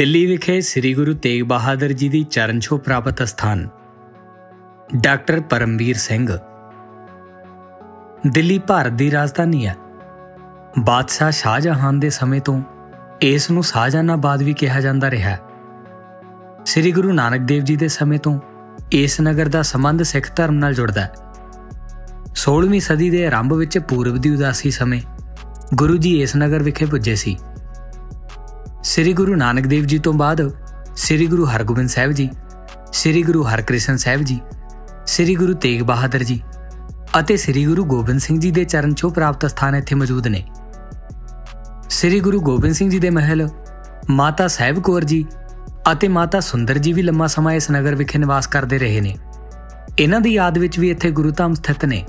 ਦਿੱਲੀ ਵਿਖੇ ਸ੍ਰੀ ਗੁਰੂ ਤੇਗ ਬਹਾਦਰ ਜੀ ਦੀ ਚਰਨ ਛੋਹ ਪ੍ਰਾਪਤ ਸਥਾਨ, ਡਾਕਟਰ ਪਰਮਵੀਰ ਸਿੰਘ। ਦਿੱਲੀ ਭਾਰਤ ਦੀ ਰਾਜਧਾਨੀ ਹੈ। ਬਾਦਸ਼ਾਹ ਸ਼ਾਹਜਹਾਨ ਦੇ ਸਮੇਂ ਤੋਂ ਇਸ ਨੂੰ ਸ਼ਾਹਜਹਾਨਾਬਾਦ ਵੀ ਕਿਹਾ ਜਾਂਦਾ ਰਿਹਾ ਹੈ। ਸ੍ਰੀ ਗੁਰੂ ਨਾਨਕ ਦੇਵ ਜੀ ਦੇ ਸਮੇਂ ਤੋਂ ਇਸ ਨਗਰ ਦਾ ਸੰਬੰਧ ਸਿੱਖ ਧਰਮ ਨਾਲ ਜੁੜਦਾ ਹੈ। 16ਵੀਂ ਸਦੀ ਦੇ ਆਰੰਭ ਵਿੱਚ ਪੂਰਬ ਦੀ ਉਦਾਸੀ ਸਮੇਂ ਗੁਰੂ ਜੀ ਇਸ ਨਗਰ ਵਿਖੇ ਪੁੱਜੇ ਸੀ। ਸ੍ਰੀ ਗੁਰੂ ਨਾਨਕ ਦੇਵ ਜੀ ਤੋਂ ਬਾਅਦ ਸ੍ਰੀ ਗੁਰੂ ਹਰਗੋਬਿੰਦ ਸਾਹਿਬ ਜੀ, ਸ੍ਰੀ ਗੁਰੂ ਹਰਕ੍ਰਿਸ਼ਨ ਸਾਹਿਬ ਜੀ, ਸ੍ਰੀ ਗੁਰੂ ਤੇਗ ਬਹਾਦਰ ਜੀ ਅਤੇ ਸ੍ਰੀ ਗੁਰੂ ਗੋਬਿੰਦ ਸਿੰਘ ਜੀ ਦੇ ਚਰਨ ਛੋਹ ਪ੍ਰਾਪਤ ਸਥਾਨ ਇੱਥੇ ਮੌਜੂਦ ਨੇ। ਸ੍ਰੀ ਗੁਰੂ ਗੋਬਿੰਦ ਸਿੰਘ ਜੀ ਦੇ ਮਹਿਲ, ਮਾਤਾ ਸਾਹਿਬ ਕੌਰ ਜੀ ਅਤੇ ਮਾਤਾ ਸੁੰਦਰ ਜੀ ਵੀ ਲੰਮਾ ਸਮਾਂ ਇਸ ਨਗਰ ਵਿਖੇ ਨਿਵਾਸ ਕਰਦੇ ਰਹੇ ਨੇ। ਇਹਨਾਂ ਦੀ ਯਾਦ ਵਿੱਚ ਵੀ ਇੱਥੇ ਗੁਰੂ ਧਾਮ ਸਥਿਤ ਨੇ।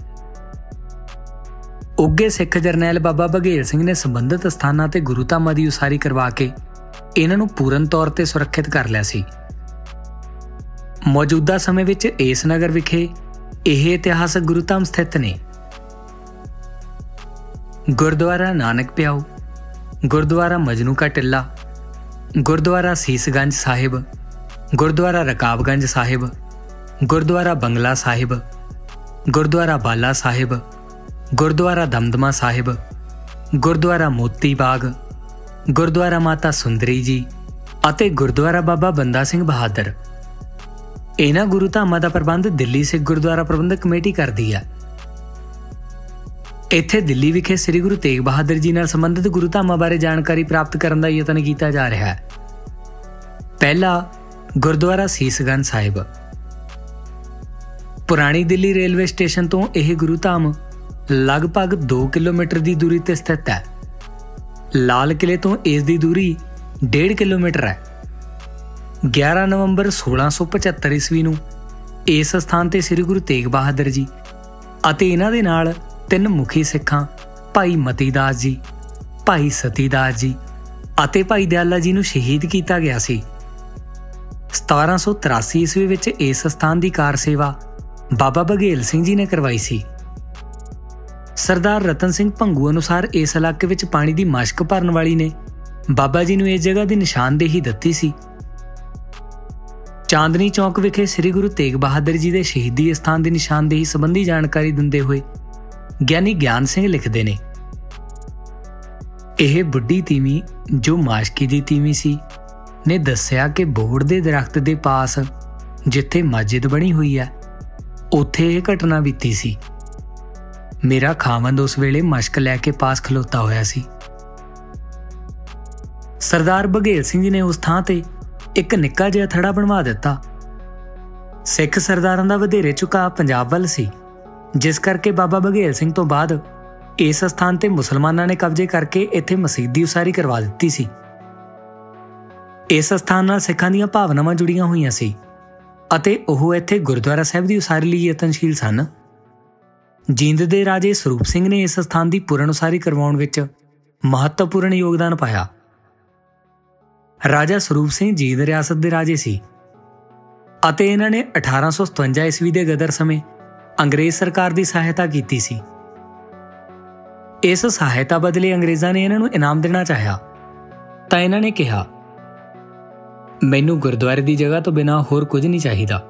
ਉੱਗੇ ਸਿੱਖ ਜਰਨੈਲ ਬਾਬਾ ਬਘੇਲ ਸਿੰਘ ਨੇ ਸੰਬੰਧਿਤ ਸਥਾਨਾਂ ਤੇ ਗੁਰੂ ਧਾਮਾਂ ਦੀ ਉਸਾਰੀ ਕਰਵਾ ਕੇ ਇਹਨਾਂ ਨੂੰ ਪੂਰਨ ਤੌਰ ਤੇ ਸੁਰੱਖਿਅਤ ਕਰ ਲਿਆ ਸੀ। ਮੌਜੂਦਾ ਸਮੇਂ ਵਿੱਚ ਇਸ ਨਗਰ ਵਿਖੇ ਇਹ ਇਤਿਹਾਸਕ ਗੁਰੂ ਧਾਮ ਸਥਿਤ ਨੇ। ਗੁਰਦੁਆਰਾ ਨਾਨਕ ਪਿਆਉ, ਗੁਰਦੁਆਰਾ ਮਜਨੂ ਕਾ ਟਿੱਲਾ, ਗੁਰਦੁਆਰਾ ਸੀਸਗੰਜ ਸਾਹਿਬ, ਗੁਰਦੁਆਰਾ ਰਕਾਬਗੰਜ ਸਾਹਿਬ, ਗੁਰਦੁਆਰਾ ਬੰਗਲਾ ਸਾਹਿਬ, ਗੁਰਦੁਆਰਾ ਬਾਲਾ ਸਾਹਿਬ ਗੁਰਦੁਆਰਾ ਦਮਦਮਾ ਸਾਹਿਬ, ਗੁਰਦੁਆਰਾ ਮੋਤੀ ਬਾਗ, ਗੁਰਦੁਆਰਾ ਮਾਤਾ ਸੁੰਦਰੀ ਜੀ ਅਤੇ ਗੁਰਦੁਆਰਾ ਬਾਬਾ ਬੰਦਾ ਸਿੰਘ ਬਹਾਦਰ। ਇਹਨਾਂ ਗੁਰੂ ਧਾਮਾਂ ਦਾ ਪ੍ਰਬੰਧ ਦਿੱਲੀ ਸਿੱਖ ਗੁਰਦੁਆਰਾ ਪ੍ਰਬੰਧਕ ਕਮੇਟੀ ਕਰਦੀ ਹੈ ਇੱਥੇ ਦਿੱਲੀ ਵਿਖੇ ਸ੍ਰੀ ਗੁਰੂ ਤੇਗ ਬਹਾਦਰ ਜੀ ਨਾਲ ਸੰਬੰਧਿਤ ਗੁਰੂ ਧਾਮਾਂ ਬਾਰੇ ਜਾਣਕਾਰੀ ਪ੍ਰਾਪਤ ਕਰਨ ਦਾ ਯਤਨ ਕੀਤਾ ਜਾ ਰਿਹਾ ਹੈ। ਪਹਿਲਾ, ਗੁਰਦੁਆਰਾ ਸੀਸਗੰਜ ਸਾਹਿਬ। ਪੁਰਾਣੀ ਦਿੱਲੀ ਰੇਲਵੇ ਸਟੇਸ਼ਨ ਤੋਂ ਇਹ ਗੁਰੂ ਧਾਮ ਲਗਭਗ 2 ਕਿਲੋਮੀਟਰ ਦੀ ਦੂਰੀ ਤੇ ਸਥਿਤ ਹੈ। ਲਾਲ ਕਿਲੇ ਤੋਂ ਇਸ ਦੀ ਦੂਰੀ 1.5 ਕਿਲੋਮੀਟਰ ਹੈ। 11 ਨਵੰਬਰ 1675 ਈਸਵੀ ਨੂੰ ਇਸ ਸਥਾਨ ਤੇ ਸ੍ਰੀ ਗੁਰੂ ਤੇਗ ਬਹਾਦਰ ਜੀ ਅਤੇ ਇਹਨਾਂ ਦੇ ਨਾਲ ਤਿੰਨ ਮੁਖੀ ਸਿੱਖਾਂ, ਭਾਈ ਮਤੀਦਾਸ ਜੀ, ਭਾਈ ਸਤੀਦਾਸ ਜੀ ਅਤੇ ਭਾਈ ਦਿਆਲਾ ਜੀ ਨੂੰ ਸ਼ਹੀਦ ਕੀਤਾ ਗਿਆ ਸੀ। 1783 ਈਸਵੀ ਵਿੱਚ ਇਸ ਸਥਾਨ ਦੀ ਕਾਰ ਸੇਵਾ ਬਾਬਾ ਬਘੇਲ ਸਿੰਘ ਜੀ ਨੇ ਕਰਵਾਈ ਸੀ। ਸਰਦਾਰ ਰਤਨ ਸਿੰਘ ਭੰਗੂ ਅਨੁਸਾਰ ਇਸ ਇਲਾਕੇ ਵਿੱਚ ਪਾਣੀ ਦੀ ਮਸ਼ਕ ਭਰਨ ਵਾਲੀ ਨੇ ਬਾਬਾ ਜੀ ਨੂੰ ਇਸ ਜਗ੍ਹਾ ਦੀ ਨਿਸ਼ਾਨਦੇਹੀ ਦਿੱਤੀ ਸੀ। ਚਾਂਦਨੀ ਚੌਕ ਵਿਖੇ ਸ੍ਰੀ ਗੁਰੂ ਤੇਗ ਬਹਾਦਰ ਜੀ ਦੇ ਸ਼ਹੀਦੀ ਸਥਾਨ ਦੀ ਨਿਸ਼ਾਨਦੇਹੀ ਸੰਬੰਧੀ ਜਾਣਕਾਰੀ ਦਿੰਦੇ ਹੋਏ ਗਿਆਨੀ ਗਿਆਨ ਸਿੰਘ ਲਿਖਦੇ ਨੇ, ਇਹ ਬੁੱਢੀ ਤੀਵੀ ਜੋ ਮਾਸ਼ਕੀ ਦੀ ਤੀਵੀ ਸੀ, ਨੇ ਦੱਸਿਆ ਕਿ ਬੋੜ ਦੇ ਦਰਖਤ ਦੇ ਪਾਸ ਜਿੱਥੇ ਮਸਜਿਦ ਬਣੀ ਹੋਈ ਹੈ, ਉੱਥੇ ਇਹ ਘਟਨਾ ਬੀਤੀ ਸੀ। ਮੇਰਾ ਖਾਵੰਦ ਉਸ ਵੇਲੇ ਮਸ਼ਕ ਲੈ ਕੇ ਪਾਸ ਖਲੋਤਾ ਹੋਇਆ ਸੀ। ਸਰਦਾਰ ਬਘੇਲ ਸਿੰਘ ਜੀ ਨੇ ਉਸ ਥਾਂ ਤੇ ਇੱਕ ਨਿੱਕਾ ਜਿਹਾ ਥੜਾ ਬਣਵਾ ਦਿੱਤਾ। ਸਿੱਖ ਸਰਦਾਰਾਂ ਦਾ ਵਧੇਰੇ ਝੁਕਾਅ ਪੰਜਾਬ ਵੱਲ ਸੀ, ਜਿਸ ਕਰਕੇ ਬਾਬਾ ਬਘੇਲ ਸਿੰਘ ਤੋਂ ਬਾਅਦ ਇਸ ਸਥਾਨ ਤੇ ਮੁਸਲਮਾਨਾਂ ਨੇ ਕਬਜ਼ੇ ਕਰਕੇ ਇੱਥੇ ਮਸਜਿਦ ਦੀ ਉਸਾਰੀ ਕਰਵਾ ਦਿੱਤੀ ਸੀ। ਇਸ ਸਥਾਨ ਨਾਲ ਸਿੱਖਾਂ ਦੀਆਂ ਭਾਵਨਾਵਾਂ ਜੁੜੀਆਂ ਹੋਈਆਂ ਸੀ, ਅਤੇ ਉਹ ਇੱਥੇ ਗੁਰਦੁਆਰਾ ਸਾਹਿਬ ਦੀ ਉਸਾਰੀ ਲਈ ਯਤਨਸ਼ੀਲ ਸਨ। ਜਿੰਦ ਦੇ ਰਾਜੇ ਸਰੂਪ ਸਿੰਘ ਨੇ ਇਸ ਸਥਾਨ ਦੀ ਪੂਰਨ ਉਸਾਰੀ ਕਰਵਾਉਣ ਵਿੱਚ ਮਹੱਤਵਪੂਰਨ ਯੋਗਦਾਨ ਪਾਇਆ। ਰਾਜਾ ਸਰੂਪ ਸਿੰਘ ਜੀਂਦ ਰਿਆਸਤ ਦੇ ਰਾਜੇ ਸੀ ਅਤੇ ਇਹਨਾਂ ਨੇ 1857 ਈਸਵੀ ਦੇ ਗਦਰ ਸਮੇਂ ਅੰਗਰੇਜ਼ ਸਰਕਾਰ ਦੀ ਸਹਾਇਤਾ ਕੀਤੀ ਸੀ। ਇਸ ਸਹਾਇਤਾ ਬਦਲੇ ਅੰਗਰੇਜ਼ਾਂ ਨੇ ਇਹਨਾਂ ਨੂੰ ਇਨਾਮ ਦੇਣਾ ਚਾਹਿਆ। ਤਾਂ ਇਹਨਾਂ ਨੇ ਕਿਹਾ, ਮੈਨੂੰ ਗੁਰਦੁਆਰੇ ਦੀ ਜਗ੍ਹਾ ਤੋਂ ਬਿਨਾ ਹੋਰ ਕੁਝ ਨਹੀਂ ਚਾਹੀਦਾ।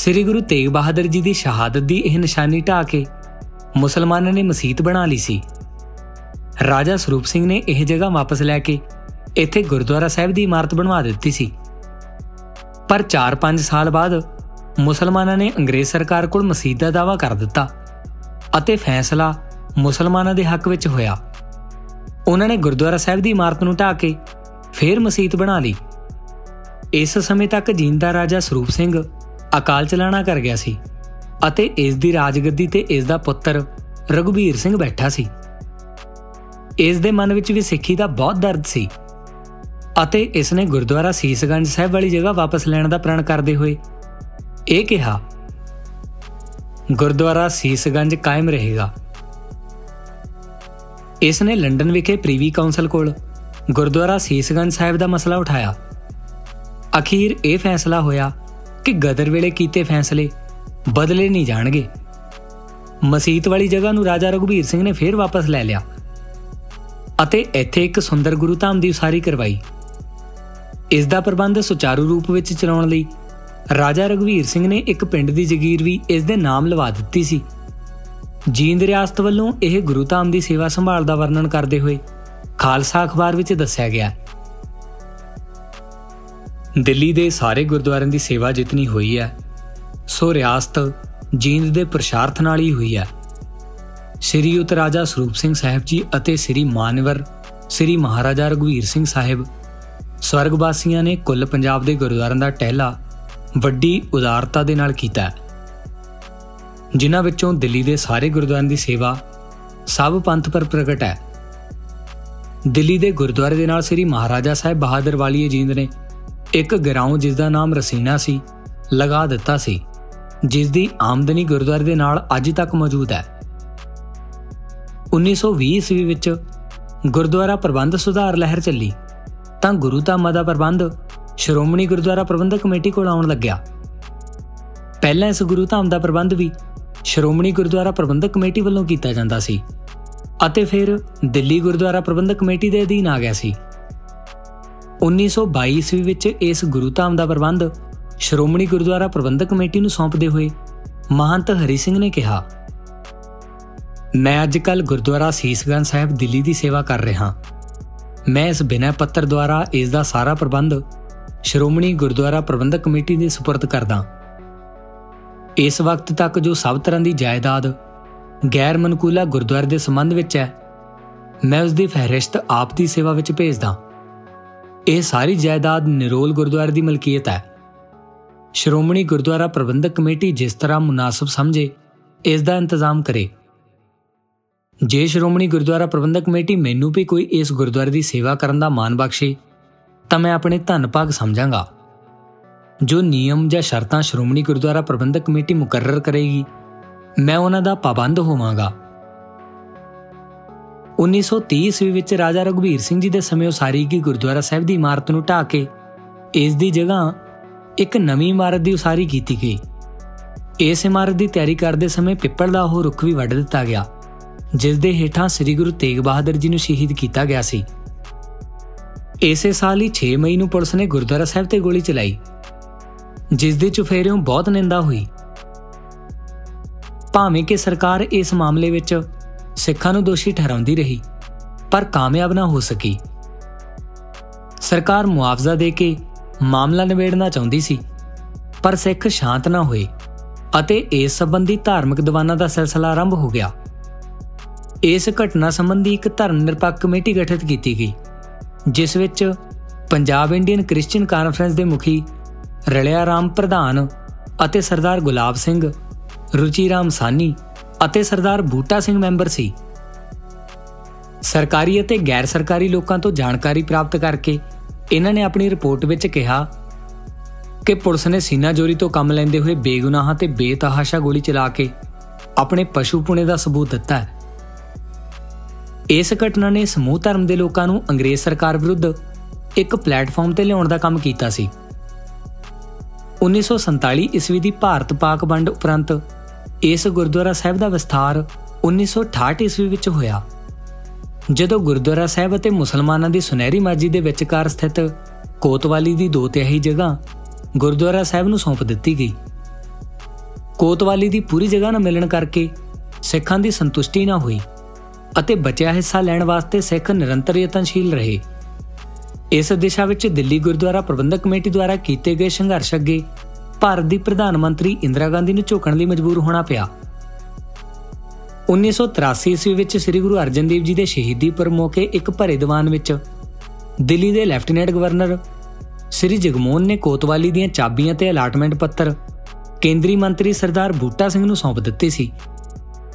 ਸ੍ਰੀ ਗੁਰੂ ਤੇਗ ਬਹਾਦਰ ਜੀ ਦੀ ਸ਼ਹਾਦਤ ਦੀ ਇਹ ਨਿਸ਼ਾਨੀ ਢਾ ਕੇ ਮੁਸਲਮਾਨਾਂ ਨੇ ਮਸਜਿਦ ਬਣਾ ਲਈ ਸੀ। ਰਾਜਾ ਸਰੂਪ ਸਿੰਘ ਨੇ ਇਹ ਜਗ੍ਹਾ ਵਾਪਸ ਲੈ ਕੇ ਇੱਥੇ ਗੁਰਦੁਆਰਾ ਸਾਹਿਬ ਦੀ ਇਮਾਰਤ ਬਣਵਾ ਦਿੱਤੀ ਸੀ। ਪਰ 4-5 ਸਾਲ ਬਾਅਦ ਮੁਸਲਮਾਨਾਂ ਨੇ ਅੰਗਰੇਜ਼ ਸਰਕਾਰ ਕੋਲ ਮਸਜਿਦ ਦਾ ਦਾਅਵਾ ਕਰ ਦਿੱਤਾ ਅਤੇ ਫੈਸਲਾ ਮੁਸਲਮਾਨਾਂ ਦੇ ਹੱਕ ਵਿੱਚ ਹੋਇਆ। ਉਹਨਾਂ ਨੇ ਗੁਰਦੁਆਰਾ ਸਾਹਿਬ ਦੀ ਇਮਾਰਤ ਨੂੰ ਢਾ ਕੇ ਫੇਰ ਮਸਜਿਦ ਬਣਾ ਲਈ। ਇਸ ਸਮੇਂ ਤੱਕ ਜੀਂਦਾ ਰਾਜਾ ਸਰੂਪ ਸਿੰਘ ਅਕਾਲ ਚਲਾਣਾ ਕਰ ਗਿਆ ਸੀ ਅਤੇ ਇਸ ਦੀ ਰਾਜਗੱਦੀ ਤੇ ਇਸ ਦਾ ਪੁੱਤਰ ਰਘੁਬੀਰ ਸਿੰਘ ਬੈਠਾ ਸੀ। ਇਸ ਦੇ ਮਨ ਵਿੱਚ ਵੀ ਸਿੱਖੀ ਦਾ ਬਹੁਤ ਦਰਦ ਸੀ ਅਤੇ ਇਸ ਨੇ ਗੁਰਦੁਆਰਾ ਸੀਸਗੰਜ ਸਾਹਿਬ ਵਾਲੀ ਜਗ੍ਹਾ ਵਾਪਸ ਲੈਣ ਦਾ ਪ੍ਰਣ ਕਰਦੇ ਹੋਏ ਇਹ ਕਿਹਾ, ਗੁਰਦੁਆਰਾ ਸੀਸਗੰਜ ਕਾਇਮ ਰਹੇਗਾ। ਇਸ ਨੇ ਲੰਡਨ ਵਿਖੇ ਪ੍ਰੀਵੀ ਕਾਉਂਸਲ ਕੋਲ ਗੁਰਦੁਆਰਾ ਸੀਸਗੰਜ ਸਾਹਿਬ ਦਾ ਮਸਲਾ ਉਠਾਇਆ। ਅਖੀਰ ਇਹ ਫੈਸਲਾ ਹੋਇਆ ਕਿ ਗਦਰ ਵੇਲੇ ਕੀਤੇ ਫੈਸਲੇ ਬਦਲੇ ਨਹੀਂ ਜਾਣਗੇ। ਮਸਜਿਦ ਵਾਲੀ ਜਗ੍ਹਾ ਨੂੰ ਰਾਜਾ ਰਘੁਬੀਰ ਸਿੰਘ ਨੇ ਫੇਰ ਵਾਪਸ ਲੈ ਲਿਆ ਅਤੇ ਇੱਥੇ ਇੱਕ ਸੁੰਦਰ ਗੁਰੂ ਧਾਮ ਦੀ ਉਸਾਰੀ ਕਰਵਾਈ। ਇਸ ਦਾ ਪ੍ਰਬੰਧ ਸੁਚਾਰੂ ਰੂਪ ਵਿੱਚ ਚਲਾਉਣ ਲਈ ਰਾਜਾ ਰਗਵੀਰ ਸਿੰਘ ਨੇ ਇੱਕ ਪਿੰਡ ਦੀ ਜ਼ਗੀਰ ਵੀ ਇਸ ਦੇ ਨਾਮ ਲਵਾ ਦਿੱਤੀ ਸੀ। ਜੀਂਦ ਰਿਆਸਤ ਵੱਲੋਂ ਇਹ ਗੁਰੂ ਧਾਮ ਦੀ ਸੇਵਾ ਸੰਭਾਲ ਦਾ ਵਰਣਨ ਕਰਦੇ ਹੋਏ ਖਾਲਸਾ ਅਖਬਾਰ ਵਿੱਚ ਦੱਸਿਆ ਗਿਆ ਦਿੱਲੀ ਦੇ ਸਾਰੇ ਗੁਰਦੁਆਰਿਆਂ ਦੀ ਸੇਵਾ ਜਿਤਨੀ ਹੋਈ ਹੈ, ਸੋ ਰਿਆਸਤ ਜੀਂਦ ਦੇ ਪ੍ਰਸ਼ਾਰਥ ਨਾਲ ਹੀ ਹੋਈ ਹੈ। ਸ੍ਰੀ ਉਤਰਾਜਾ ਸਰੂਪ ਸਿੰਘ ਸਾਹਿਬ ਜੀ ਅਤੇ ਸ੍ਰੀ ਮਾਨਵਰ, ਸ੍ਰੀ ਮਹਾਰਾਜਾ ਰਗਵੀਰ ਸਿੰਘ ਸਾਹਿਬ ਸਵਰਗਵਾਸੀਆਂ ਨੇ ਕੁੱਲ ਪੰਜਾਬ ਦੇ ਗੁਰਦੁਆਰਿਆਂ ਦਾ ਟਹਿਲਾ ਵੱਡੀ ਉਦਾਰਤਾ ਦੇ ਨਾਲ ਕੀਤਾ ਜਿਨ੍ਹਾਂ ਵਿੱਚੋਂ ਦਿੱਲੀ ਦੇ ਸਾਰੇ ਗੁਰਦੁਆਰਿਆਂ ਦੀ ਸੇਵਾ ਸਭ ਪੰਥ ਪਰ ਪ੍ਰਗਟ ਹੈ। ਦਿੱਲੀ ਦੇ ਗੁਰਦੁਆਰੇ ਦੇ ਨਾਲ ਸ੍ਰੀ ਮਹਾਰਾਜਾ ਸਾਹਿਬ ਬਹਾਦਰ ਵਾਲੀਏ ਜੀਂਦ ਨੇ ਇੱਕ ਗਰਾਉਂ ਜਿਸ ਦਾ ਨਾਮ ਰਸੀਨਾ ਸੀ, ਲਗਾ ਦਿੱਤਾ ਸੀ ਜਿਸ ਦੀ ਆਮਦਨੀ ਗੁਰਦੁਆਰੇ ਦੇ ਨਾਲ ਅੱਜ ਤੱਕ ਮੌਜੂਦ ਹੈ। 1920 ਈਸਵੀ ਵਿੱਚ ਗੁਰਦੁਆਰਾ ਪ੍ਰਬੰਧ ਸੁਧਾਰ ਲਹਿਰ ਚੱਲੀ, ਤਾਂ ਗੁਰੂ ਧਾਮਾਂ ਦਾ ਪ੍ਰਬੰਧ ਸ਼੍ਰੋਮਣੀ ਗੁਰਦੁਆਰਾ ਪ੍ਰਬੰਧਕ ਕਮੇਟੀ ਕੋਲ ਆਉਣ ਲੱਗਿਆ। ਪਹਿਲਾਂ ਇਸ ਗੁਰੂ ਧਾਮ ਦਾ ਪ੍ਰਬੰਧ ਵੀ ਸ਼੍ਰੋਮਣੀ ਗੁਰਦੁਆਰਾ ਪ੍ਰਬੰਧਕ ਕਮੇਟੀ ਵੱਲੋਂ ਕੀਤਾ ਜਾਂਦਾ ਸੀ, ਅਤੇ ਫਿਰ ਦਿੱਲੀ ਗੁਰਦੁਆਰਾ ਪ੍ਰਬੰਧਕ ਕਮੇਟੀ ਦੇ ਅਧੀਨ ਆ ਗਿਆ ਸੀ। 1922 ਈਸਵੀ ਵਿੱਚ ਇਸ ਗੁਰੂ ਧਾਮ ਦਾ ਪ੍ਰਬੰਧ ਸ਼੍ਰੋਮਣੀ ਗੁਰਦੁਆਰਾ ਪ੍ਰਬੰਧਕ ਕਮੇਟੀ ਨੂੰ ਸੌਂਪਦੇ ਹੋਏ ਮਹੰਤ ਹਰੀ ਸਿੰਘ ਨੇ ਕਿਹਾ ਮੈਂ ਅੱਜਕੱਲ ਗੁਰਦੁਆਰਾ ਸੀਸਗੰਜ ਸਾਹਿਬ ਦਿੱਲੀ ਦੀ ਸੇਵਾ ਕਰ ਰਿਹਾ ਮੈਂ ਇਸ ਬਿਨੈ ਪੱਤਰ ਦੁਆਰਾ ਇਸ ਦਾ ਸਾਰਾ ਪ੍ਰਬੰਧ ਸ਼੍ਰੋਮਣੀ ਗੁਰਦੁਆਰਾ ਪ੍ਰਬੰਧਕ ਕਮੇਟੀ ਦੇ سپرد ਕਰਦਾ ਇਸ ਵਕਤ ਤੱਕ ਜੋ ਸਭ ਤਰ੍ਹਾਂ ਦੀ ਜਾਇਦਾਦ ਗੈਰ ਮਨਕੂਲਾ ਗੁਰਦੁਆਰੇ ਦੇ ਸੰਬੰਧ ਵਿੱਚ ਹੈ ਮੈਂ ਉਸ ਦੀ ਫਹਿਰਿਸਤ ਆਪ ਦੀ ਸੇਵਾ ਵਿੱਚ ਭੇਜਦਾ ਇਹ ਸਾਰੀ ਜਾਇਦਾਦ ਨਿਰੋਲ ਗੁਰਦੁਆਰੇ ਦੀ ਮਲਕੀਅਤ ਹੈ। ਸ਼੍ਰੋਮਣੀ ਗੁਰਦੁਆਰਾ ਪ੍ਰਬੰਧਕ ਕਮੇਟੀ ਜਿਸ ਤਰ੍ਹਾਂ ਮੁਨਾਸਬ ਸਮਝੇ, ਇਸ ਦਾ ਇੰਤਜ਼ਾਮ ਕਰੇ। ਜੇ ਸ਼੍ਰੋਮਣੀ ਗੁਰਦੁਆਰਾ ਪ੍ਰਬੰਧਕ ਕਮੇਟੀ ਮੈਨੂੰ ਵੀ ਕੋਈ ਇਸ ਗੁਰਦੁਆਰੇ ਦੀ ਸੇਵਾ ਕਰਨ ਦਾ ਮਾਨ ਬਖਸ਼ੇ, ਤਾਂ ਮੈਂ ਆਪਣੇ ਧੰਨ ਭਾਗ ਸਮਝਾਂਗਾ। ਜੋ ਨਿਯਮ ਜਾਂ ਸ਼ਰਤਾਂ ਸ਼੍ਰੋਮਣੀ ਗੁਰਦੁਆਰਾ ਪ੍ਰਬੰਧਕ ਕਮੇਟੀ ਮੁਕਰਰ ਕਰੇਗੀ, ਮੈਂ ਉਹਨਾਂ ਦਾ ਪਾਬੰਦ ਹੋਵਾਂਗਾ। 1930 ਈਸਵੀ ਵਿੱਚ ਰਾਜਾ ਰਘੁਵੀਰ ਸਿੰਘ ਜੀ ਦੇ ਸਮੇਂ ਉਸਾਰੀ ਗਈ ਗੁਰਦੁਆਰਾ ਸਾਹਿਬ ਦੀ ਇਮਾਰਤ ਨੂੰ ਢਾ ਕੇ ਇਸ ਦੀ ਜਗ੍ਹਾ ਇੱਕ ਨਵੀਂ ਇਮਾਰਤ ਦੀ ਉਸਾਰੀ ਕੀਤੀ ਗਈ। ਇਸ ਇਮਾਰਤ ਦੀ ਤਿਆਰੀ ਕਰਦੇ ਸਮੇਂ ਪਿੱਪਲ ਦਾ ਉਹ ਰੁੱਖ ਵੀ ਵੱਢ ਦਿੱਤਾ ਗਿਆ, ਜਿਸ ਦੇ ਹੇਠਾਂ ਸ੍ਰੀ ਗੁਰੂ ਤੇਗ ਬਹਾਦਰ ਜੀ ਨੂੰ ਸ਼ਹੀਦ ਕੀਤਾ ਗਿਆ ਸੀ। ਇਸੇ ਸਾਲ ਹੀ 6 ਮਈ ਨੂੰ ਪੁਲਿਸ ਨੇ ਗੁਰਦੁਆਰਾ ਸਾਹਿਬ ਤੇ ਗੋਲੀ ਚਲਾਈ, ਜਿਸ ਦੇ ਚੁਫੇਰਿਓਂ ਬਹੁਤ ਨਿੰਦਾ ਹੋਈ। ਭਾਵੇਂ ਕਿ ਸਰਕਾਰ ਇਸ ਮਾਮਲੇ ਵਿੱਚ ਸਿੱਖਾਂ ਨੂੰ ਦੋਸ਼ੀ ਠਹਿਰਾਉਂਦੀ ਰਹੀ, ਪਰ ਕਾਮਯਾਬ ਨਾ ਹੋ ਸਕੀ। ਸਰਕਾਰ ਮੁਆਵਜ਼ਾ ਦੇ ਕੇ ਮਾਮਲਾ ਨਿਬੇੜਨਾ ਚਾਹੁੰਦੀ ਸੀ, ਪਰ ਸਿੱਖ ਸ਼ਾਂਤ ਨਾ ਹੋਏ ਅਤੇ ਇਸ ਸੰਬੰਧੀ ਧਾਰਮਿਕ ਦੀਵਾਨਾਂ ਦਾ ਸਿਲਸਿਲਾ ਆਰੰਭ ਹੋ ਗਿਆ। ਇਸ ਘਟਨਾ ਸੰਬੰਧੀ ਇੱਕ ਧਰਮ ਨਿਰਪੱਖ ਕਮੇਟੀ ਗਠਿਤ ਕੀਤੀ ਗਈ, ਜਿਸ ਵਿੱਚ ਪੰਜਾਬ ਇੰਡੀਅਨ ਕ੍ਰਿਸਚੀਅਨ ਕਾਨਫਰੰਸ ਦੇ ਮੁਖੀ ਰਲਿਆ ਰਾਮ ਪ੍ਰਧਾਨ ਅਤੇ ਸਰਦਾਰ ਗੁਲਾਬ ਸਿੰਘ ਰੁਚੀ ਰਾਮ ਸਾਨੀ ਅਤੇ ਸਰਦਾਰ ਬੂਟਾ ਸਿੰਘ ਮੈਂਬਰ ਸੀ। ਸਰਕਾਰੀ ਅਤੇ ਗੈਰ ਸਰਕਾਰੀ ਲੋਕਾਂ ਤੋਂ ਜਾਣਕਾਰੀ ਪ੍ਰਾਪਤ ਕਰਕੇ ਇਹਨਾਂ ਨੇ ਆਪਣੀ ਰਿਪੋਰਟ ਵਿੱਚ ਕਿਹਾ ਕਿ ਪੁਲਿਸ ਨੇ ਸੀਨਾ ਜੋਰੀ ਤੋਂ ਕੰਮ ਲੈਂਦੇ ਹੋਏ ਬੇਗੁਨਾਹਾਂ ਤੇ ਬੇਤਹਾਸ਼ਾ ਗੋਲੀ ਚਲਾ ਕੇ ਆਪਣੇ ਪਸ਼ੂ ਪੁਣੇ ਦਾ ਸਬੂਤ ਦਿੱਤਾ ਹੈ। ਇਸ ਘਟਨਾ ਨੇ ਸਮੂਹ ਧਰਮ ਦੇ ਲੋਕਾਂ ਨੂੰ ਅੰਗਰੇਜ਼ ਸਰਕਾਰ ਵਿਰੁੱਧ ਇੱਕ ਪਲੇਟਫਾਰਮ ਤੇ ਲਿਆਉਣ ਦਾ ਕੰਮ ਕੀਤਾ ਸੀ। 1947 ਈਸਵੀ ਦੀ ਭਾਰਤ-ਪਾਕ ਵੰਡ ਉਪਰੰਤ ਇਸ ਗੁਰਦੁਆਰਾ ਸਾਹਿਬ ਦਾ ਵਿਸਥਾਰ 1968 ਈਸਵੀ ਵਿੱਚ ਹੋਇਆ। ਜਦੋਂ ਗੁਰਦੁਆਰਾ ਸਾਹਿਬ ਅਤੇ ਮੁਸਲਮਾਨਾਂ ਦੀ ਸੁਨਹਿਰੀ ਮਸਜਿਦ ਦੇ ਵਿਚਕਾਰ ਸਥਿਤ ਕੋਤਵਾਲੀ ਦੀ ਦੋ ਤਿਹਾਈ ਜਗ੍ਹਾ ਗੁਰਦੁਆਰਾ ਸਾਹਿਬ ਨੂੰ ਸੌਂਪ ਦਿੱਤੀ ਗਈ। ਕੋਤਵਾਲੀ ਦੀ ਪੂਰੀ ਜਗ੍ਹਾ ਨਾ ਮਿਲਣ ਕਰਕੇ ਸਿੱਖਾਂ ਦੀ ਸੰਤੁਸ਼ਟੀ ਨਾ ਹੋਈ ਅਤੇ ਬਚਿਆ ਹਿੱਸਾ ਲੈਣ ਵਾਸਤੇ ਸਿੱਖ ਨਿਰੰਤਰ ਯਤਨਸ਼ੀਲ ਰਹੇ। ਇਸ ਦਿਸ਼ਾ ਵਿੱਚ ਦਿੱਲੀ ਗੁਰਦੁਆਰਾ ਪ੍ਰਬੰਧਕ ਕਮੇਟੀ ਦੁਆਰਾ ਕੀਤੇ ਗਏ ਸੰਘਰਸ਼ ਅੱਗੇ ਭਾਰਤ ਦੀ ਪ੍ਰਧਾਨ ਮੰਤਰੀ ਇੰਦਰਾ ਗਾਂਧੀ ਨੂੰ ਝੁਕਣ ਲਈ ਮਜਬੂਰ ਹੋਣਾ ਪਿਆ 1983 ਈਸਵੀ ਵਿੱਚ ਸ੍ਰੀ ਗੁਰੂ ਅਰਜਨ ਦੇਵ ਜੀ ਦੇ ਸ਼ਹੀਦੀ ਪਰ ਮੌਕੇ ਇੱਕ ਭਰੇ ਦੀਵਾਨ ਵਿੱਚ ਦਿੱਲੀ ਦੇ ਲੈਫਟੀਨੈਂਟ ਗਵਰਨਰ ਸ੍ਰੀ ਜਗਮੋਹਨ ਨੇ ਕੋਤਵਾਲੀ ਦੀਆਂ ਚਾਬੀਆਂ ਤੇ ਅਲਾਟਮੈਂਟ ਪੱਤਰ ਕੇਂਦਰੀ ਮੰਤਰੀ ਸਰਦਾਰ ਬੂਟਾ ਸਿੰਘ ਨੂੰ ਸੌਂਪ ਦਿੱਤੇ ਸੀ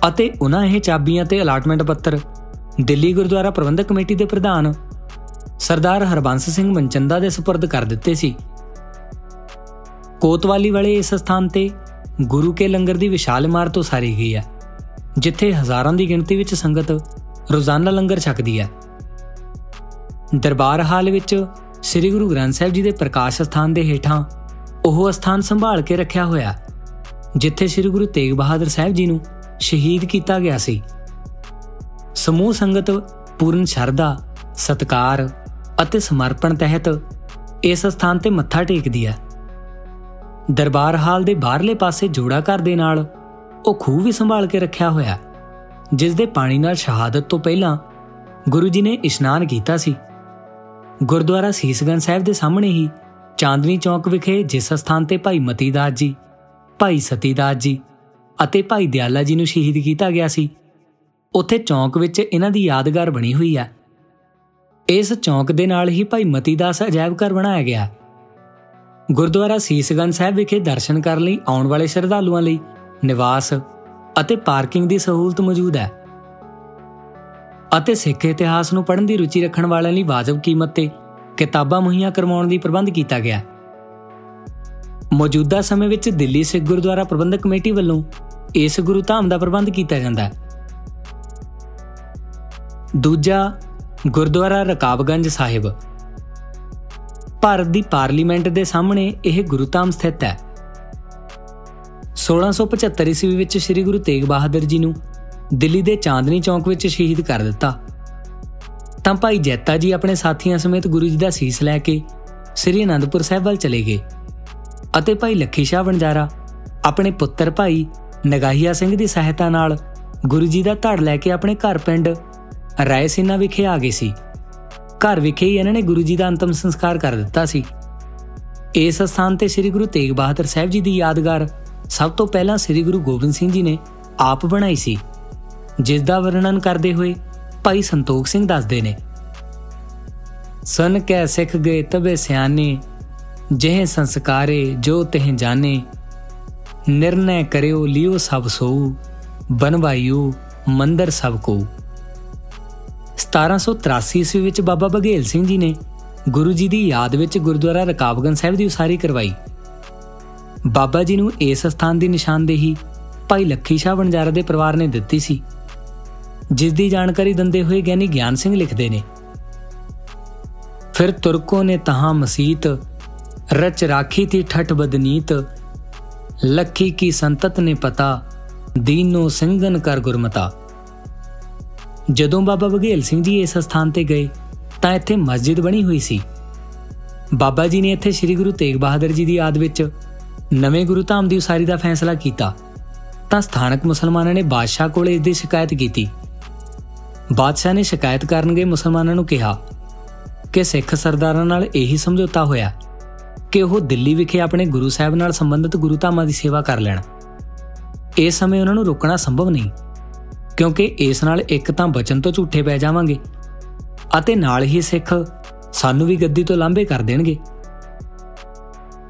ਅਤੇ ਉਹਨਾਂ ਇਹ ਚਾਬੀਆਂ ਤੇ ਅਲਾਟਮੈਂਟ ਪੱਤਰ ਦਿੱਲੀ ਗੁਰਦੁਆਰਾ ਪ੍ਰਬੰਧਕ ਕਮੇਟੀ ਦੇ ਪ੍ਰਧਾਨ ਸਰਦਾਰ ਹਰਬੰਸ ਸਿੰਘ ਮਨਚੰਦਾ ਦੇ سپرد ਕਰ ਦਿੱਤੇ ਸੀ ਕੋਤਵਾਲੀ ਵਾਲੇ ਇਸ ਸਥਾਨ ਤੇ ਗੁਰੂ ਕੇ ਲੰਗਰ ਦੀ ਵਿਸ਼ਾਲ ਇਮਾਰਤ ਉਸਾਰੀ ਗਈ ਹੈ, ਜਿੱਥੇ ਹਜ਼ਾਰਾਂ ਦੀ ਗਿਣਤੀ ਵਿੱਚ ਸੰਗਤ ਰੋਜ਼ਾਨਾ ਲੰਗਰ ਛਕਦੀ ਹੈ। ਦਰਬਾਰ ਹਾਲ ਵਿੱਚ ਸ੍ਰੀ ਗੁਰੂ ਗ੍ਰੰਥ ਸਾਹਿਬ ਜੀ ਦੇ ਪ੍ਰਕਾਸ਼ ਸਥਾਨ ਦੇ ਹੇਠਾਂ ਉਹ ਸਥਾਨ ਸੰਭਾਲ ਕੇ ਰੱਖਿਆ ਹੋਇਆ, ਜਿੱਥੇ ਸ੍ਰੀ ਗੁਰੂ ਤੇਗ ਬਹਾਦਰ ਸਾਹਿਬ ਜੀ ਨੂੰ ਸ਼ਹੀਦ ਕੀਤਾ ਗਿਆ ਸੀ। ਸਮੂਹ ਸੰਗਤ ਪੂਰਨ ਸ਼ਰਧਾ, ਸਤਕਾਰ ਅਤੇ ਸਮਰਪਣ ਤਹਿਤ ਇਸ ਸਥਾਨ ਤੇ ਮੱਥਾ ਟੇਕਦੀ ਹੈ। ਦਰਬਾਰ ਹਾਲ ਦੇ ਬਾਹਰਲੇ ਪਾਸੇ ਜੋੜਾ ਘਰ ਦੇ ਨਾਲ ਉਹ ਖੂਹ ਵੀ ਸੰਭਾਲ ਕੇ ਰੱਖਿਆ ਹੋਇਆ ਜਿਸ ਦੇ ਪਾਣੀ ਨਾਲ ਸ਼ਹਾਦਤ ਤੋਂ ਪਹਿਲਾਂ ਗੁਰੂ ਜੀ ਨੇ ਇਸ਼ਨਾਨ ਕੀਤਾ ਸੀ। ਗੁਰਦੁਆਰਾ ਸੀਸਗੰਜ ਸਾਹਿਬ ਦੇ ਸਾਹਮਣੇ ਹੀ ਚਾਂਦਨੀ ਚੌਕ ਵਿਖੇ ਜਿਸ ਸਥਾਨ ਤੇ ਭਾਈ ਮਤੀਦਾਸ ਜੀ, ਭਾਈ ਸਤੀਦਾਸ ਜੀ ਅਤੇ ਭਾਈ ਦਿਆਲਾ ਜੀ ਨੂੰ ਸ਼ਹੀਦ ਕੀਤਾ ਗਿਆ ਸੀ, ਉੱਥੇ ਚੌਕ ਵਿੱਚ ਇਹਨਾਂ ਦੀ ਯਾਦਗਾਰ ਬਣੀ ਹੋਈ ਹੈ। ਇਸ ਚੌਕ ਦੇ ਨਾਲ ਹੀ ਭਾਈ ਮਤੀਦਾਸ ਅਜਾਇਬ ਘਰ ਬਣਾਇਆ ਗਿਆ ਗੁਰਦੁਆਰਾ ਸੀਸਗੰਜ ਸਾਹਿਬ ਵਿਖੇ ਦਰਸ਼ਨ ਕਰਨ ਲਈ ਆਉਣ ਵਾਲੇ ਸ਼ਰਧਾਲੂਆਂ ਲਈ ਨਿਵਾਸ ਅਤੇ ਪਾਰਕਿੰਗ ਦੀ ਸਹੂਲਤ ਮੌਜੂਦ ਹੈ। ਅਤੇ ਸਿੱਖ ਇਤਿਹਾਸ ਨੂੰ ਪੜ੍ਹਨ ਦੀ ਰੁਚੀ ਰੱਖਣ ਵਾਲਿਆਂ ਲਈ ਵਾਜਬ ਕੀਮਤ ਤੇ ਕਿਤਾਬਾਂ ਮੁਹੱਈਆ ਕਰਵਾਉਣ ਦੀ ਪ੍ਰਬੰਧ ਕੀਤਾ ਗਿਆ ਮੌਜੂਦਾ ਸਮੇਂ ਵਿੱਚ ਦਿੱਲੀ ਸਿੱਖ ਗੁਰਦੁਆਰਾ ਪ੍ਰਬੰਧਕ ਕਮੇਟੀ ਵੱਲੋਂ ਇਸ ਗੁਰੂ ਧਾਮ ਦਾ ਪ੍ਰਬੰਧ ਕੀਤਾ ਜਾਂਦਾ ਹੈ। ਦੂਜਾ ਗੁਰਦੁਆਰਾ ਰਕਾਬਗੰਜ ਸਾਹਿਬ। ਭਾਰਤ ਦੀ ਪਾਰਲੀਮੈਂਟ ਦੇ ਸਾਹਮਣੇ ਇਹ ਗੁਰੂਧਾਮ ਸਥਿਤ ਹੈ। 1675 ਈਸਵੀ ਵਿੱਚ ਸ੍ਰੀ ਗੁਰੂ ਤੇਗ ਬਹਾਦਰ ਜੀ ਨੂੰ ਦਿੱਲੀ ਦੇ ਚਾਂਦਨੀ ਚੌਕ ਵਿੱਚ ਸ਼ਹੀਦ ਕਰ ਦਿੱਤਾ। ਤਾਂ ਭਾਈ ਜੈਤਾ ਜੀ ਆਪਣੇ ਸਾਥੀਆਂ ਸਮੇਤ ਗੁਰੂ ਜੀ ਦਾ ਸੀਸ ਲੈ ਕੇ ਸ੍ਰੀ ਅਨੰਦਪੁਰ ਸਾਹਿਬ ਵੱਲ ਚਲੇ ਗਏ ਅਤੇ ਭਾਈ ਲੱਖੀ ਸ਼ਾਹ ਵਣਜਾਰਾ, ਆਪਣੇ ਪੁੱਤਰ ਭਾਈ ਨਗਾਹੀਆ ਸਿੰਘ ਦੀ ਸਹਾਇਤਾ ਨਾਲ ਗੁਰੂ ਜੀ ਦਾ ਧੜ ਲੈ ਕੇ ਆਪਣੇ ਘਰ ਪਿੰਡ ਰਾਇਸੀਨਾ ਵਿਖੇ ਆ ਗਏ ਸੀ। ਘਰ ਵਿਖੇ ਹੀ ਇਹਨਾਂ ਨੇ ਗੁਰੂ ਜੀ ਦਾ ਅੰਤਮ ਸੰਸਕਾਰ ਕਰ ਦਿੱਤਾ ਸੀ। ਇਸ ਸਥਾਨ ਤੇ ਸ੍ਰੀ ਗੁਰੂ ਤੇਗ ਬਹਾਦਰ ਸਾਹਿਬ ਜੀ ਦੀ ਯਾਦਗਾਰ ਸਭ ਤੋਂ ਪਹਿਲਾਂ ਸ੍ਰੀ ਗੁਰੂ ਗੋਬਿੰਦ ਸਿੰਘ ਜੀ ਨੇ ਆਪ ਬਣਾਈ ਸੀ, ਜਿਸ ਦਾ ਵਰਣਨ ਕਰਦੇ ਹੋਏ ਭਾਈ ਸੰਤੋਖ ਸਿੰਘ ਦੱਸਦੇ ਨੇ। ਸਨ ਕੈ ਸਿੱਖ ਗਏ ਤਬੇ ਸਿਆਣੇ ਜਿਹੇ ਸੰਸਕਾਰੇ ਜੋ ਤਹਿ ਜਾਣੇ। ਨਿਰਣੈ ਕਰਿਓ, ਲਿਓ ਸਭ ਸੋ ਬਨਵਾਇਓ ਮੰਦਰ ਸਭ ਕੋ। 1783 ਈਸਵੀ ਵਿੱਚ ਬਾਬਾ ਬਘੇਲ ਸਿੰਘ ਜੀ ਨੇ ਗੁਰੂ ਜੀ ਦੀ ਯਾਦ ਵਿੱਚ ਗੁਰਦੁਆਰਾ ਰਕਾਬਗੰਜ ਸਾਹਿਬ ਦੀ ਉਸਾਰੀ ਕਰਵਾਈ। ਬਾਬਾ ਜੀ ਨੂੰ ਇਸ ਸਥਾਨ ਦੀ ਨਿਸ਼ਾਨਦੇਹੀ ਭਾਈ ਲੱਖੀ ਸ਼ਾਹ ਵਣਜਾਰਾ ਦੇ ਪਰਿਵਾਰ ਨੇ ਦਿੱਤੀ ਸੀ, ਜਿਸ ਦੀ ਜਾਣਕਾਰੀ ਦਿੰਦੇ ਹੋਏ ਗਿਆਨੀ ਗਿਆਨ ਸਿੰਘ ਲਿਖਦੇ ਨੇ। ਫਿਰ ਤੁਰਕੋ ਨੇ ਤਹਾਂ ਮਸੀਤ, ਰਚ ਰਾਖੀ ਥੀ ਠਠ ਬਦਨੀਤ, ਲੱਖੀ ਕੀ ਸੰਤਤ ਨੇ ਪਤਾ, ਦੀਨੋ ਸਿੰਘਨ ਕਰ ਗੁਰਮਤਾ। ਜਦੋਂ ਬਾਬਾ ਬਘੇਲ ਸਿੰਘ ਜੀ ਇਸ ਸਥਾਨ ਤੇ ਗਏ, ਤਾਂ ਇੱਥੇ ਮਸਜਿਦ ਬਣੀ ਹੋਈ ਸੀ। ਬਾਬਾ ਜੀ ਨੇ ਇੱਥੇ ਸ੍ਰੀ ਗੁਰੂ ਤੇਗ ਬਹਾਦਰ ਜੀ ਦੀ ਯਾਦ ਵਿੱਚ ਨਵੇਂ ਗੁਰੂ ਧਾਮ ਦੀ ਉਸਾਰੀ ਦਾ ਫੈਸਲਾ ਕੀਤਾ, ਤਾਂ ਸਥਾਨਕ ਮੁਸਲਮਾਨਾਂ ਨੇ ਬਾਦਸ਼ਾਹ ਕੋਲ ਇਸ ਦੀ ਸ਼ਿਕਾਇਤ ਕੀਤੀ। ਬਾਦਸ਼ਾਹ ਨੇ ਸ਼ਿਕਾਇਤ ਕਰਨ ਗਏ ਮੁਸਲਮਾਨਾਂ ਨੂੰ ਕਿਹਾ ਕਿ ਸਿੱਖ ਸਰਦਾਰਾਂ ਨਾਲ ਇਹੀ ਸਮਝੌਤਾ ਹੋਇਆ ਕਿ ਉਹ ਦਿੱਲੀ ਵਿਖੇ ਆਪਣੇ ਗੁਰੂ ਸਾਹਿਬ ਨਾਲ ਸੰਬੰਧਿਤ ਗੁਰੂ ਧਾਮਾਂ ਦੀ ਸੇਵਾ ਕਰ ਲੈਣ। ਇਸ ਸਮੇਂ ਉਹਨਾਂ ਨੂੰ ਰੋਕਣਾ ਸੰਭਵ ਨਹੀਂ। ਕਿਉਂਕਿ ਇਸ ਨਾਲ ਇੱਕ ਤਾਂ ਬਚਨ ਤੋਂ ਝੂਠੇ ਪੈ ਜਾਵਾਂਗੇ ਅਤੇ ਨਾਲ ਹੀ ਸਿੱਖ ਸਾਨੂੰ ਵੀ ਗੱਦੀ ਤੋਂ ਲਾਂਭੇ ਕਰ ਦੇਣਗੇ।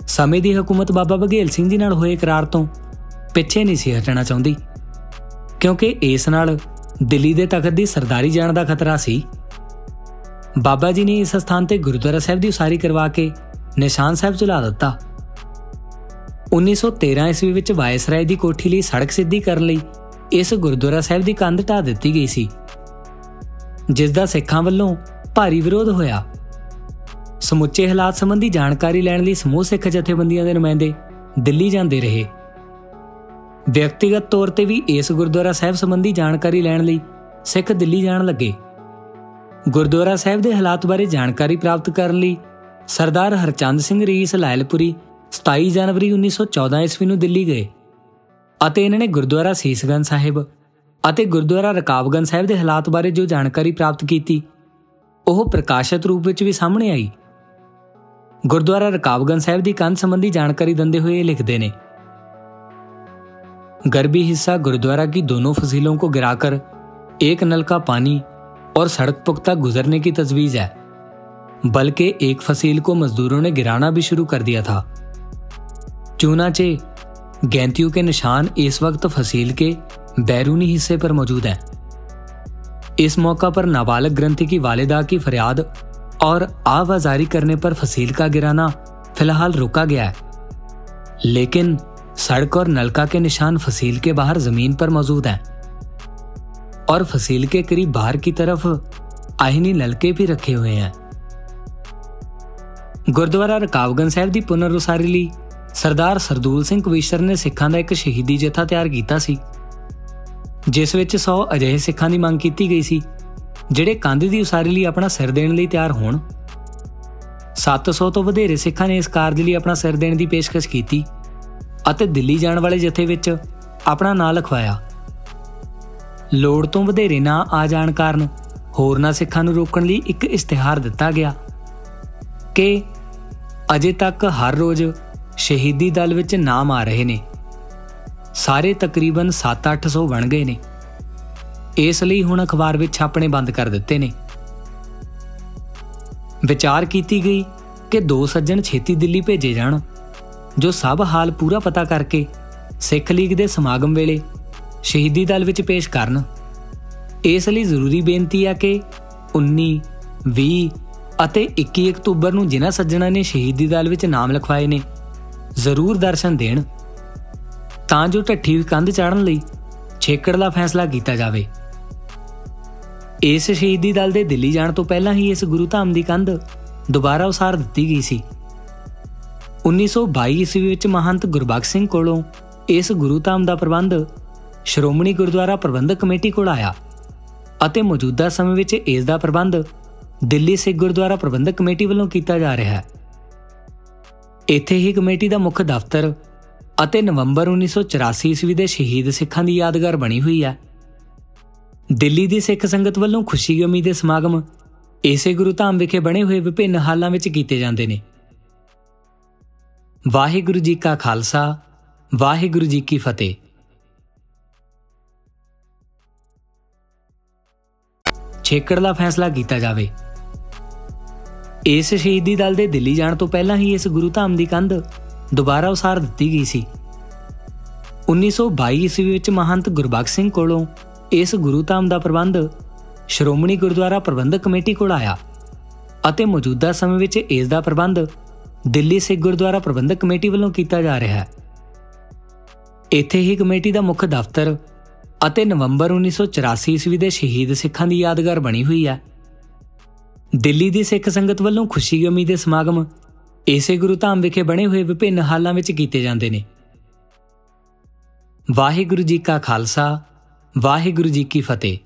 ਸਮੇਂ ਦੀ ਹਕੂਮਤ ਬਾਬਾ ਬਘੇਲ ਸਿੰਘ ਜੀ ਨਾਲ ਹੋਏ ਇਕਰਾਰ ਤੋਂ ਪਿੱਛੇ ਨਹੀਂ ਸੀ ਹਟਣਾ ਚਾਹੁੰਦੀ, ਕਿਉਂਕਿ ਇਸ ਨਾਲ ਦਿੱਲੀ ਦੇ ਤਖਤ ਦੀ ਸਰਦਾਰੀ ਜਾਣ ਦਾ ਖਤਰਾ ਸੀ। ਬਾਬਾ ਜੀ ਨੇ ਇਸ ਸਥਾਨ ਤੇ ਗੁਰਦੁਆਰਾ ਸਾਹਿਬ ਦੀ ਉਸਾਰੀ ਕਰਵਾ ਕੇ ਨਿਸ਼ਾਨ ਸਾਹਿਬ ਚਲਾ ਦਿੱਤਾ। 1913 ਈਸਵੀ ਵਿੱਚ ਵਾਇਸਰਾਏ ਦੀ ਕੋਠੀ ਲਈ ਸੜਕ ਸਿੱਧੀ ਕਰਨ ਲਈ ਇਸ ਗੁਰਦੁਆਰਾ ਸਾਹਿਬ ਦੀ ਕੰਧ ਢਾ ਦਿੱਤੀ ਗਈ ਸੀ ਜਿਸ ਦਾ ਸਿੱਖਾਂ ਵੱਲੋਂ ਭਾਰੀ ਵਿਰੋਧ ਹੋਇਆ। ਸਮੁੱਚੇ ਹਾਲਾਤ ਸੰਬੰਧੀ ਜਾਣਕਾਰੀ ਲੈਣ ਲਈ ਸਮੂਹ ਸਿੱਖ ਜਥੇਬੰਦੀਆਂ ਦੇ ਨੁਮਾਇੰਦੇ ਦਿੱਲੀ ਜਾਂਦੇ ਰਹੇ। ਵਿਅਕਤੀਗਤ ਤੌਰ ਤੇ ਵੀ ਇਸ ਗੁਰਦੁਆਰਾ ਸਾਹਿਬ ਸੰਬੰਧੀ ਜਾਣਕਾਰੀ ਲੈਣ ਲਈ ਸਿੱਖ ਦਿੱਲੀ ਜਾਣ ਲੱਗੇ। ਗੁਰਦੁਆਰਾ ਸਾਹਿਬ ਦੇ ਹਾਲਾਤ ਬਾਰੇ ਜਾਣਕਾਰੀ ਪ੍ਰਾਪਤ ਕਰਨ ਲਈ ਸਰਦਾਰ ਹਰਚੰਦ ਸਿੰਘ ਰੀਸ ਲਾਇਲਪੁਰੀ 27 ਜਨਵਰੀ 1914 ਈਸਵੀ ਨੂੰ ਦਿੱਲੀ ਗਏ। ਅਤੇ ਇਹਨਾਂ ਨੇ ਗੁਰਦੁਆਰਾ ਸੀਸਗੰਜ ਸਾਹਿਬ ਅਤੇ ਗੁਰਦੁਆਰਾ ਰਕਾਬਗੰਜ ਸਾਹਿਬ ਦੇ ਹਾਲਾਤ ਬਾਰੇ ਜੋ ਜਾਣਕਾਰੀ ਪ੍ਰਾਪਤ ਕੀਤੀ ਉਹ ਪ੍ਰਕਾਸ਼ਿਤ ਰੂਪ ਵਿੱਚ ਵੀ ਸਾਹਮਣੇ ਆਈ ਗੁਰਦੁਆਰਾ ਰਕਾਬਗੰਜ ਸਾਹਿਬ ਦੀ ਕੰਧ ਸੰਬੰਧੀ ਜਾਣਕਾਰੀ ਦਿੰਦੇ ਹੋਏ ਇਹ ਲਿਖਦੇ ਨੇ गर्भी हिस्सा गुरुद्वारा की दोनों फसीलों को गिराकर एक नल का पानी और सड़क पुख्ता गुजरने की तजवीज है बल्कि एक फसील को मजदूरों ने गिराना भी शुरू कर दिया था चूनाचे गेंतियों के निशान इस वक्त फसील के बैरूनी हिस्से पर मौजूद हैं। इस मौका पर नाबालग ग्रंथि की वालिदा की फरियाद और आवाजारी करने पर फसील का गिराना फ़िलहाल रोका गया है। लेकिन सड़क और नलका के निशान फसील के बाहर ज़मीन पर मौजूद हैं और फसील के करीब बाहर की तरफ़ आहिनी नलके भी रखे हुए हैं। गुरुद्वारा रकावगंज साहब की पुनर्वसारी ਸਰਦਾਰ ਸਰਦੂਲ ਸਿੰਘ ਕਵੀਸ਼ਰ ਨੇ ਸਿੱਖਾਂ ਦਾ ਇੱਕ ਸ਼ਹੀਦੀ ਜਥਾ ਤਿਆਰ ਕੀਤਾ ਸੀ, ਜਿਸ ਵਿੱਚ 100 ਅਜਿਹੇ ਸਿੱਖਾਂ ਦੀ ਮੰਗ ਕੀਤੀ ਗਈ ਸੀ, ਜਿਹੜੇ ਕੰਧ ਦੀ ਉਸਾਰੀ ਲਈ ਆਪਣਾ ਸਿਰ ਦੇਣ ਲਈ ਤਿਆਰ ਹੋਣ। 700 ਤੋਂ ਵਧੇਰੇ ਸਿੱਖਾਂ ਨੇ ਇਸ ਕਾਰਜ ਲਈ ਆਪਣਾ ਸਿਰ ਦੇਣ ਦੀ ਪੇਸ਼ਕਸ਼ ਕੀਤੀ ਅਤੇ ਦਿੱਲੀ ਜਾਣ ਵਾਲੇ ਜਥੇ ਵਿੱਚ ਆਪਣਾ ਨਾਂ ਲਿਖਵਾਇਆ। ਲੋੜ ਤੋਂ ਵਧੇਰੇ ਨਾਂ ਆ ਜਾਣ ਕਾਰਨ ਹੋਰਨਾਂ ਸਿੱਖਾਂ ਨੂੰ ਰੋਕਣ ਲਈ ਇੱਕ ਇਸ਼ਤਿਹਾਰ ਦਿੱਤਾ ਗਿਆ ਕਿ ਅਜੇ ਤੱਕ ਹਰ ਰੋਜ਼ ਸ਼ਹੀਦੀ ਦਲ ਵਿੱਚ ਨਾਮ ਆ ਰਹੇ ਨੇ। ਸਾਰੇ ਤਕਰੀਬਨ 7-800 ਬਣ ਗਏ ਨੇ। ਇਸ ਲਈ ਹੁਣ ਅਖਬਾਰ ਵਿੱਚ ਛਾਪਣੇ ਬੰਦ ਕਰ ਦਿੱਤੇ ਨੇ। ਵਿਚਾਰ ਕੀਤੀ ਗਈ ਕਿ ਦੋ ਸੱਜਣ ਛੇਤੀ ਦਿੱਲੀ ਭੇਜੇ ਜਾਣ, ਜੋ ਸਭ ਹਾਲ ਪੂਰਾ ਪਤਾ ਕਰਕੇ ਸਿੱਖ ਲੀਗ ਦੇ ਸਮਾਗਮ ਵੇਲੇ ਸ਼ਹੀਦੀ ਦਲ ਵਿੱਚ ਪੇਸ਼ ਕਰਨ। ਇਸ ਲਈ ਜ਼ਰੂਰੀ ਬੇਨਤੀ ਹੈ ਕਿ 19 20 ਅਤੇ 21 ਅਕਤੂਬਰ ਨੂੰ ਜਿਨ੍ਹਾਂ ਸੱਜਣਾਂ ਨੇ ਸ਼ਹੀਦੀ ਦਲ ਵਿੱਚ ਨਾਮ ਲਿਖਵਾਏ ਨੇ ਜ਼ਰੂਰ ਦਰਸ਼ਨ ਦੇਣ। ਤਾਂ ਜੋ ਢੱਠੀ ਕੰਧ ਚਾੜਨ ਲਈ ਛੇਕੜ ਦਾ ਫੈਸਲਾ ਕੀਤਾ ਜਾਵੇ। ਇਸ ਸ਼ਹੀਦੀ ਦਲ ਦੇ ਦਿੱਲੀ ਜਾਣ ਤੋਂ ਪਹਿਲਾਂ ਹੀ ਇਸ ਗੁਰੂ ਧਾਮ ਦੀ ਕੰਧ ਦੁਬਾਰਾ ਉਸਾਰ ਦਿੱਤੀ ਗਈ ਸੀ। 1922 ਈਸਵੀ ਵਿੱਚ ਮਹੰਤ ਗੁਰਬਖਸ਼ ਸਿੰਘ ਕੋਲੋਂ ਇਸ ਗੁਰੂ ਧਾਮ ਦਾ ਪ੍ਰਬੰਧ ਸ਼੍ਰੋਮਣੀ ਗੁਰਦੁਆਰਾ ਪ੍ਰਬੰਧਕ ਕਮੇਟੀ ਕੋਲ ਆਇਆ ਅਤੇ ਮੌਜੂਦਾ ਸਮੇਂ ਵਿੱਚ ਇਸ ਦਾ ਪ੍ਰਬੰਧ ਦਿੱਲੀ ਸਿੱਖ ਗੁਰਦੁਆਰਾ ਪ੍ਰਬੰਧਕ ਕਮੇਟੀ ਵੱਲੋਂ ਕੀਤਾ ਜਾ ਰਿਹਾ ਹੈ। ਇੱਥੇ ਹੀ ਕਮੇਟੀ ਦਾ ਮੁੱਖ ਦਫ਼ਤਰ ਅਤੇ ਨਵੰਬਰ 1984 ਈਸਵੀ ਦੇ ਸ਼ਹੀਦ ਸਿੱਖਾਂ ਦੀ ਯਾਦਗਾਰ ਬਣੀ ਹੋਈ ਹੈ। ਦਿੱਲੀ ਦੀ ਸਿੱਖ ਸੰਗਤ ਵੱਲੋਂ ਖੁਸ਼ੀ-ਗਮੀ ਦੇ ਸਮਾਗਮ ਇਸੇ ਗੁਰੂ ਧਾਮ ਵਿਖੇ ਬਣੇ ਹੋਏ ਵਿਭਿੰਨ ਹਾਲਾਂ ਵਿੱਚ ਕੀਤੇ ਜਾਂਦੇ ਨੇ। ਵਾਹਿਗੁਰੂ ਜੀ ਕਾ ਖਾਲਸਾ, ਵਾਹਿਗੁਰੂ ਜੀ ਕੀ ਫਤਿਹ। ਛੇਕੜ ਦਾ ਫੈਸਲਾ ਕੀਤਾ ਜਾਵੇ। ਇਸ ਸ਼ਹੀਦੀ ਦਲ ਦੇ ਦਿੱਲੀ ਜਾਣ ਤੋਂ ਪਹਿਲਾਂ ਹੀ ਇਸ ਗੁਰੂ ਧਾਮ ਦੀ ਕੰਧ ਦੁਬਾਰਾ ਉਸਾਰ ਦਿੱਤੀ ਗਈ ਸੀ। 1922 ਈਸਵੀ ਵਿੱਚ ਮਹੰਤ ਗੁਰਬਖਸ਼ ਸਿੰਘ ਕੋਲੋਂ ਇਸ ਗੁਰੂ ਧਾਮ ਦਾ ਪ੍ਰਬੰਧ ਸ਼੍ਰੋਮਣੀ ਗੁਰਦੁਆਰਾ ਪ੍ਰਬੰਧਕ ਕਮੇਟੀ ਕੋਲ ਆਇਆ ਅਤੇ ਮੌਜੂਦਾ ਸਮੇਂ ਵਿੱਚ ਇਸ ਦਾ ਪ੍ਰਬੰਧ ਦਿੱਲੀ ਸਿੱਖ ਗੁਰਦੁਆਰਾ ਪ੍ਰਬੰਧਕ ਕਮੇਟੀ ਵੱਲੋਂ ਕੀਤਾ ਜਾ ਰਿਹਾ ਹੈ। ਇੱਥੇ ਹੀ ਕਮੇਟੀ ਦਾ ਮੁੱਖ ਦਫ਼ਤਰ ਅਤੇ ਨਵੰਬਰ 1984 ਈਸਵੀ ਦੇ ਸ਼ਹੀਦ ਸਿੱਖਾਂ ਦੀ ਯਾਦਗਾਰ ਬਣੀ ਹੋਈ ਹੈ। ਦਿੱਲੀ ਦੀ ਸਿੱਖ ਸੰਗਤ ਵੱਲੋਂ ਖੁਸ਼ੀ-ਗਮੀ ਦੇ ਸਮਾਗਮ ਇਸੇ ਗੁਰੂ ਧਾਮ ਵਿਖੇ ਬਣੇ ਹੋਏ ਵਿਭਿੰਨ ਹਾਲਾਂ ਵਿੱਚ ਕੀਤੇ ਜਾਂਦੇ ਨੇ। ਵਾਹਿਗੁਰੂ ਜੀ ਕਾ ਖਾਲਸਾ, ਵਾਹਿਗੁਰੂ ਜੀ ਕੀ ਫਤਿਹ।